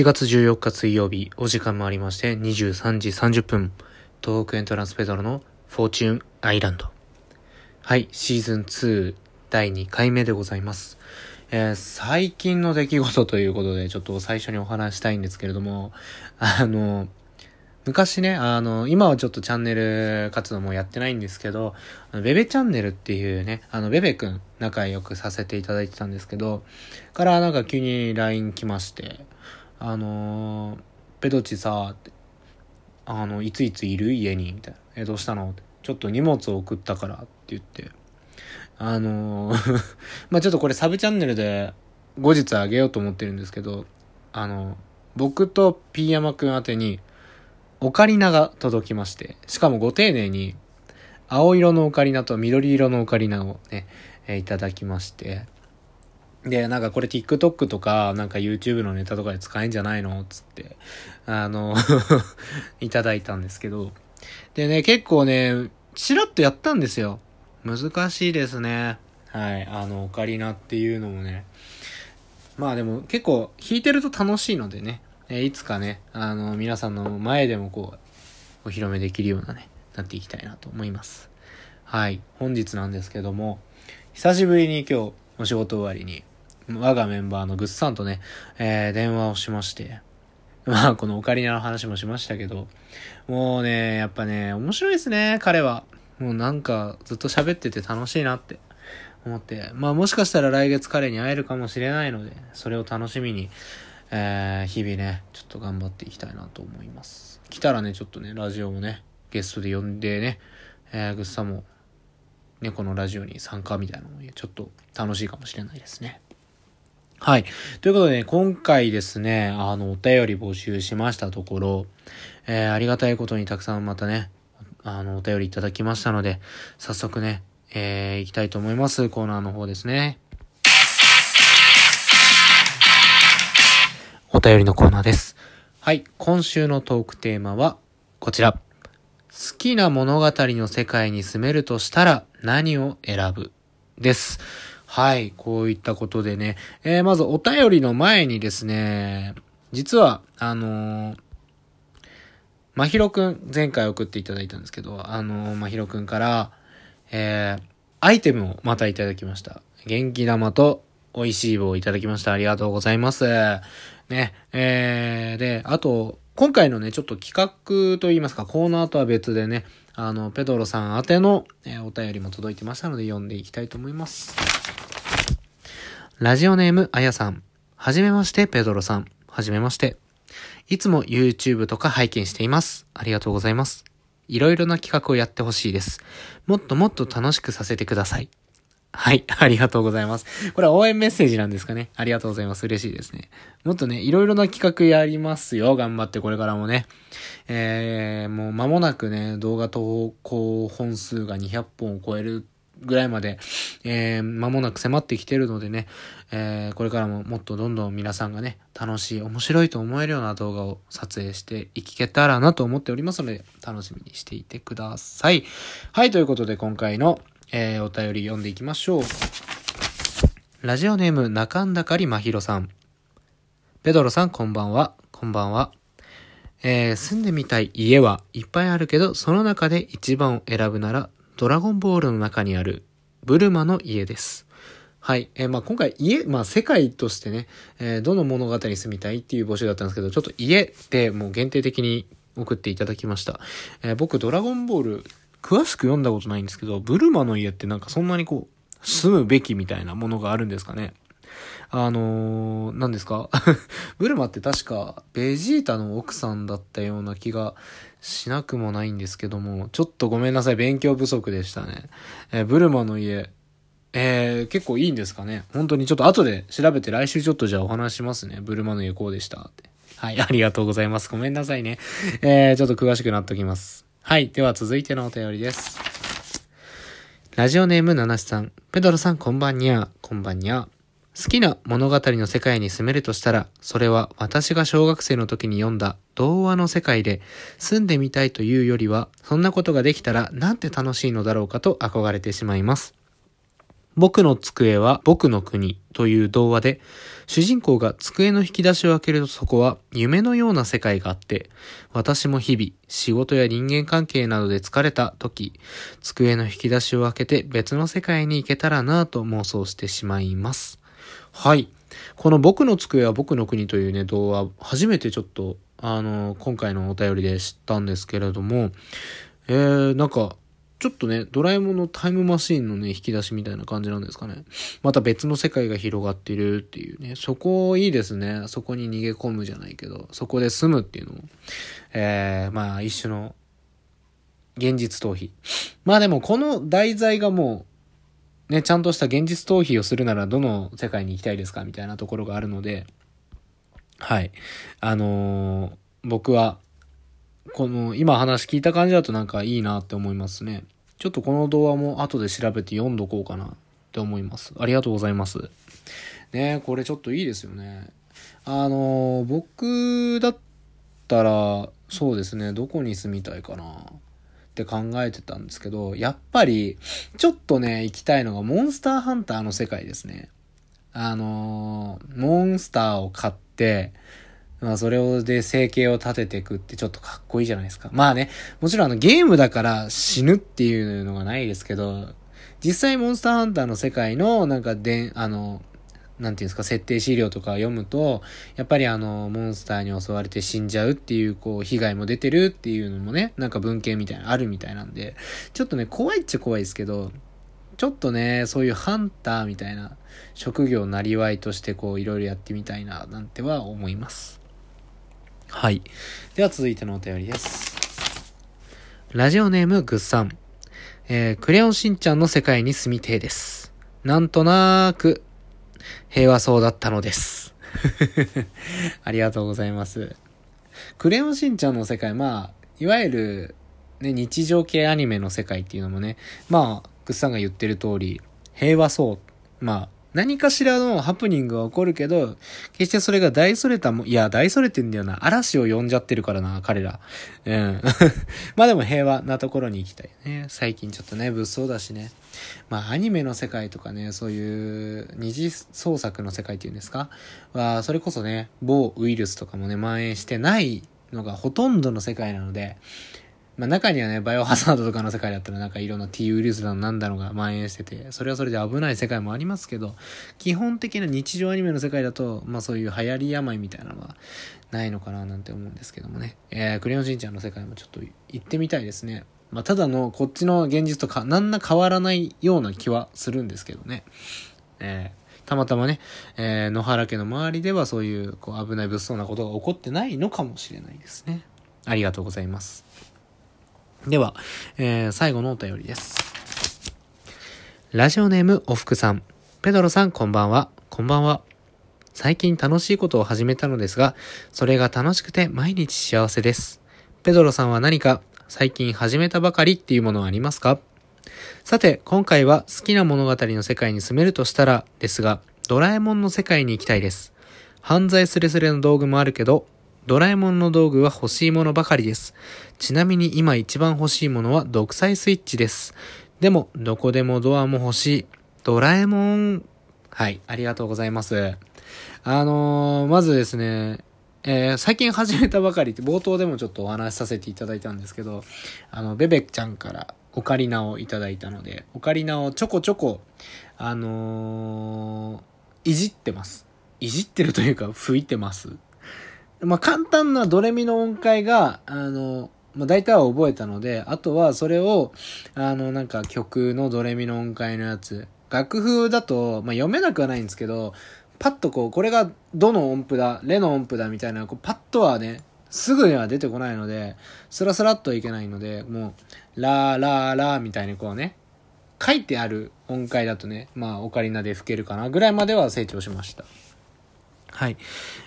7月14日水曜日、お時間もありまして、23時30分、東北エントランスペドロのフォーチュンアイランド。はい、シーズン2第2回目でございます。えー最近の出来事ということで、ちょっと最初にお話したいんですけれども、あの、昔ね、あの、今はちょっとチャンネル活動もやってないんですけど、ベベチャンネルっていうね、あの、ベベくん仲良くさせていただいてたんですけど、からなんか急に LINE 来まして、あのー、ペドチさ、あの、いついついる家にみたいな。え、どうしたの？ちょっと荷物を送ったからって言って、あのー まあちょっとこれサブチャンネルで後日あげようと思ってるんですけど、あの、僕と P 山くん宛てに、オカリナが届きまして、しかもご丁寧に、青色のオカリナと緑色のオカリナをね、えいただきまして、で、なんかこれ TikTok とか、なんか YouTube のネタとかで使えんじゃないの？つって、あの、いただいたんですけど、でね、結構ね、ちらっとやったんですよ。難しいですね。はい、あの、オカリナっていうのもね、まあでも結構弾いてると楽しいのでね、えいつかね、あの、皆さんの前でもこう、お披露目できるようなね、なっていきたいなと思います。はい、本日なんですけども、久しぶりに今日、お仕事終わりに、我がメンバーのグッさんとね、えー電話をしまして、まあ、このオカリナの話もしましたけど、もうね、やっぱね、面白いですね、彼は。もうなんか、ずっと喋ってて楽しいなって思って、まあもしかしたら来月彼に会えるかもしれないので、それを楽しみに、えー日々ね、ちょっと頑張っていきたいなと思います。来たらね、ちょっとね、ラジオもね、ゲストで呼んでね、えー、グッさんも、ね、このラジオに参加みたいなのも、ちょっと楽しいかもしれないですね。はい。ということでね、今回ですね、あの、お便り募集しましたところ、えーありがたいことにたくさんまたね、あの、お便りいただきましたので、早速ね、えー行きたいと思います。コーナーの方ですね。お便りのコーナーです。はい。今週のトークテーマは、こちら。好きな物語の世界に住めるとしたら何を選ぶ？です。はい。こういったことでね。えーまずお便りの前にですね、実は、あのーまひろくん、前回送っていただいたんですけど、あのまひろくんから、えー、アイテムをまたいただきました。元気玉と美味しい棒をいただきました。ありがとうございます。ね、えー、で、あと、今回のね、ちょっと企画といいますか、コーナーとは別でね、あの、ペドロさん宛ての、えーお便りも届いてましたので読んでいきたいと思います。ラジオネーム、あやさん。はじめまして、ペドロさん。はじめまして。いつも YouTube とか拝見しています。ありがとうございます。いろいろな企画をやってほしいです。もっともっと楽しくさせてください。はい、ありがとうございます。これは応援メッセージなんですかね。ありがとうございます。嬉しいですね。もっとね、いろいろな企画やりますよ。頑張ってこれからもね。えー、もう間もなくね、動画投稿本数が200本を超えるぐらいまで、えー、間もなく迫ってきてるのでね、えー、これからももっとどんどん皆さんがね、楽しい、面白いと思えるような動画を撮影していけたらなと思っておりますので、楽しみにしていてください。はい、ということで今回の、えー、お便り読んでいきましょう。ラジオネーム、中んだかりまひろさん。ペドロさん、こんばんは。こんばんは。えー、住んでみたい家はいっぱいあるけど、その中で一番を選ぶなら、ドラゴンボールの中にある、ブルマの家です。はい。えーまあ今回家、まあ世界としてね、えーどの物語に住みたいっていう募集だったんですけど、ちょっと家ってもう限定的に送っていただきました。えー僕、ドラゴンボール、詳しく読んだことないんですけど、ブルマの家ってなんかそんなにこう、住むべきみたいなものがあるんですかね。あのー、何ですか？ブルマって確か、ベジータの奥さんだったような気がしなくもないんですけども、ちょっとごめんなさい、勉強不足でしたね。えーブルマの家、えー、結構いいんですかね？本当にちょっと後で調べて来週ちょっとじゃあお話しますね。ブルマの家こうでしたって。はい、ありがとうございます。ごめんなさいね。えー、ちょっと詳しくなっときます。はい、では続いてのお便りです。ラジオネーム七七さん。ペドロさんこんばんにゃ。こんばんにゃ。好きな物語の世界に住めるとしたら、それは私が小学生の時に読んだ童話の世界で、住んでみたいというよりは、そんなことができたらなんて楽しいのだろうかと憧れてしまいます。僕の机は僕の国という童話で、主人公が机の引き出しを開けるとそこは夢のような世界があって、私も日々仕事や人間関係などで疲れた時、机の引き出しを開けて別の世界に行けたらなぁと妄想してしまいます。はい。この僕の机は僕の国というね、童話、初めてちょっと、あの、今回のお便りで知ったんですけれども、えー、なんか、ちょっとね、ドラえもんのタイムマシーンのね、引き出しみたいな感じなんですかね。また別の世界が広がってるっていうね。そこいいですね。そこに逃げ込むじゃないけど、そこで住むっていうのも、えー、まあ一種の現実逃避。まあでもこの題材がもう、ね、ちゃんとした現実逃避をするならどの世界に行きたいですかみたいなところがあるので、はい。あのー、僕はこの、今話聞いた感じだとなんかいいなって思いますね。ちょっとこの動画も後で調べて読んどこうかなって思います。ありがとうございます。ねこれちょっといいですよね。あの、僕だったら、そうですね、どこに住みたいかなって考えてたんですけど、やっぱり、ちょっとね、行きたいのがモンスターハンターの世界ですね。あのモンスターを買って、まあそれをで生計を立てていくってちょっとかっこいいじゃないですか。まあね、もちろんあのゲームだから死ぬっていうのがないですけど、実際モンスターハンターの世界のなんかで、あの、なんていうんですか、設定資料とか読むと、やっぱりあの、モンスターに襲われて死んじゃうっていう、こう、被害も出てるっていうのもね、なんか文献みたいな、あるみたいなんで、ちょっとね、怖いっちゃ怖いですけど、ちょっとね、そういうハンターみたいな職業なりわいとしてこう、いろいろやってみたいな、なんては思います。はい。では続いてのお便りです。ラジオネームぐっさん。えー、クレヨンしんちゃんの世界に住みてえです。なんとなーく、平和そうだったのです。ありがとうございます。クレヨンしんちゃんの世界、まあ、いわゆる、ね、日常系アニメの世界っていうのもね、まあ、ぐっさんが言ってる通り、平和そう。まあ、何かしらのハプニングが起こるけど、決してそれが大それたも、いや、大それてんだよな。嵐を呼んじゃってるからな、彼ら。うん。まあでも平和なところに行きたいね。最近ちょっとね、物騒だしね。まあアニメの世界とかね、そういう二次創作の世界っていうんですか？は、それこそね、某ウイルスとかもね、蔓延してないのがほとんどの世界なので、まあ中にはね、バイオハザードとかの世界だったらなんかいろんな T ウイルスだのなんだのが蔓延してて、それはそれで危ない世界もありますけど、基本的な日常アニメの世界だと、まあそういう流行り病みたいなのはないのかななんて思うんですけどもね。えー、クレヨンしんちゃんの世界もちょっと行ってみたいですね。まあただのこっちの現実とか、なんな変わらないような気はするんですけどね。えー、たまたまね、えー、野原家の周りではそういうこう危ない物騒なことが起こってないのかもしれないですね。ありがとうございます。では、えー、最後のお便りです。ラジオネームおふくさん。ペドロさんこんばんは。こんばんは。最近楽しいことを始めたのですが、それが楽しくて毎日幸せです。ペドロさんは何か最近始めたばかりっていうものはありますか？さて、今回は好きな物語の世界に住めるとしたらですが、ドラえもんの世界に行きたいです。犯罪すれすれの道具もあるけど、ドラえもんの道具は欲しいものばかりです。ちなみに今一番欲しいものは独裁スイッチです。でも、どこでもドアも欲しい。ドラえもん。はい、ありがとうございます。あのー、まずですね、えー、最近始めたばかりって冒頭でもちょっとお話しさせていただいたんですけど、あの、ベベちゃんからオカリナをいただいたので、オカリナをちょこちょこ、あのー、いじってます。いじってるというか、吹いてます。まあ、簡単なドレミの音階が、あの、まあ、大体は覚えたので、あとはそれを、あの、なんか曲のドレミの音階のやつ、楽譜だと、まあ、読めなくはないんですけど、パッとこう、これがどの音符だ、レの音符だみたいな、こうパッとはね、すぐには出てこないので、スラスラっといけないので、もう、ラーラーラーみたいにこうね、書いてある音階だとね、まあ、オカリナで吹けるかなぐらいまでは成長しました。はい。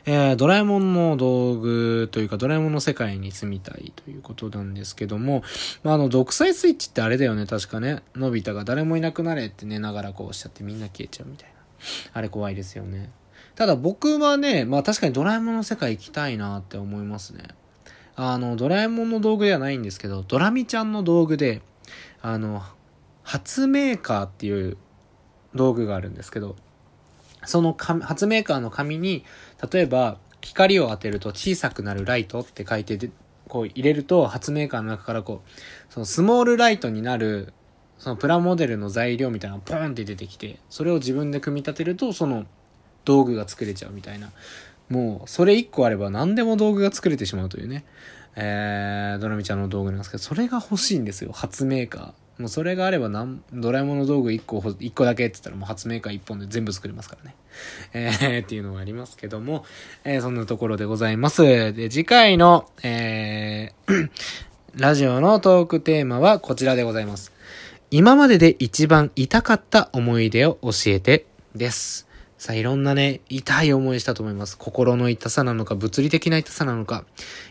えー、ドラえもんの道具というか、ドラえもんの世界に住みたいということなんですけども、まあ、あの、独裁スイッチってあれだよね、確かね。のび太が誰もいなくなれって寝ながらこうおっしゃってみんな消えちゃうみたいな。あれ怖いですよね。ただ僕はね、まあ確かにドラえもんの世界行きたいなって思いますね。あの、ドラえもんの道具ではないんですけど、ドラミちゃんの道具で、あの、発明カーっていう道具があるんですけど、その発明家の紙に、例えば、光を当てると小さくなるライトって書いてで、こう入れると発明家の中からこう、そのスモールライトになる、そのプラモデルの材料みたいなのがポーンって出てきて、それを自分で組み立てると、その道具が作れちゃうみたいな。もう、それ一個あれば何でも道具が作れてしまうというね。えー、ドラミちゃんの道具なんですけど、それが欲しいんですよ。発明家。もうそれがあればなんドラえもんの道具1個、1個だけって言ったらもう発明家1本で全部作れますからね。えー、っていうのがありますけども、えー、そんなところでございます。で、次回の、えー ラジオのトークテーマはこちらでございます。今までで一番痛かった思い出を教えてです。さあ、いろんなね、痛い思いしたと思います。心の痛さなのか、物理的な痛さなのか、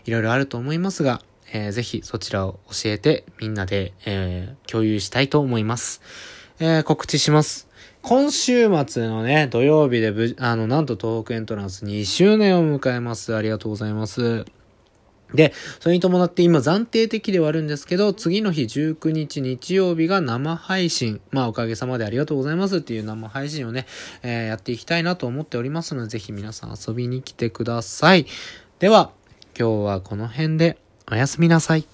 いろいろあると思いますが、えー、ぜひそちらを教えてみんなで、えー、共有したいと思います。えー、告知します。今週末のね、土曜日でぶ、あの、なんと東北エントランス2周年を迎えます。ありがとうございます。で、それに伴って今暫定的ではあるんですけど、次の日19日日曜日が生配信。まあおかげさまでありがとうございますっていう生配信をね、えー、やっていきたいなと思っておりますので、ぜひ皆さん遊びに来てください。では、今日はこの辺でおやすみなさい。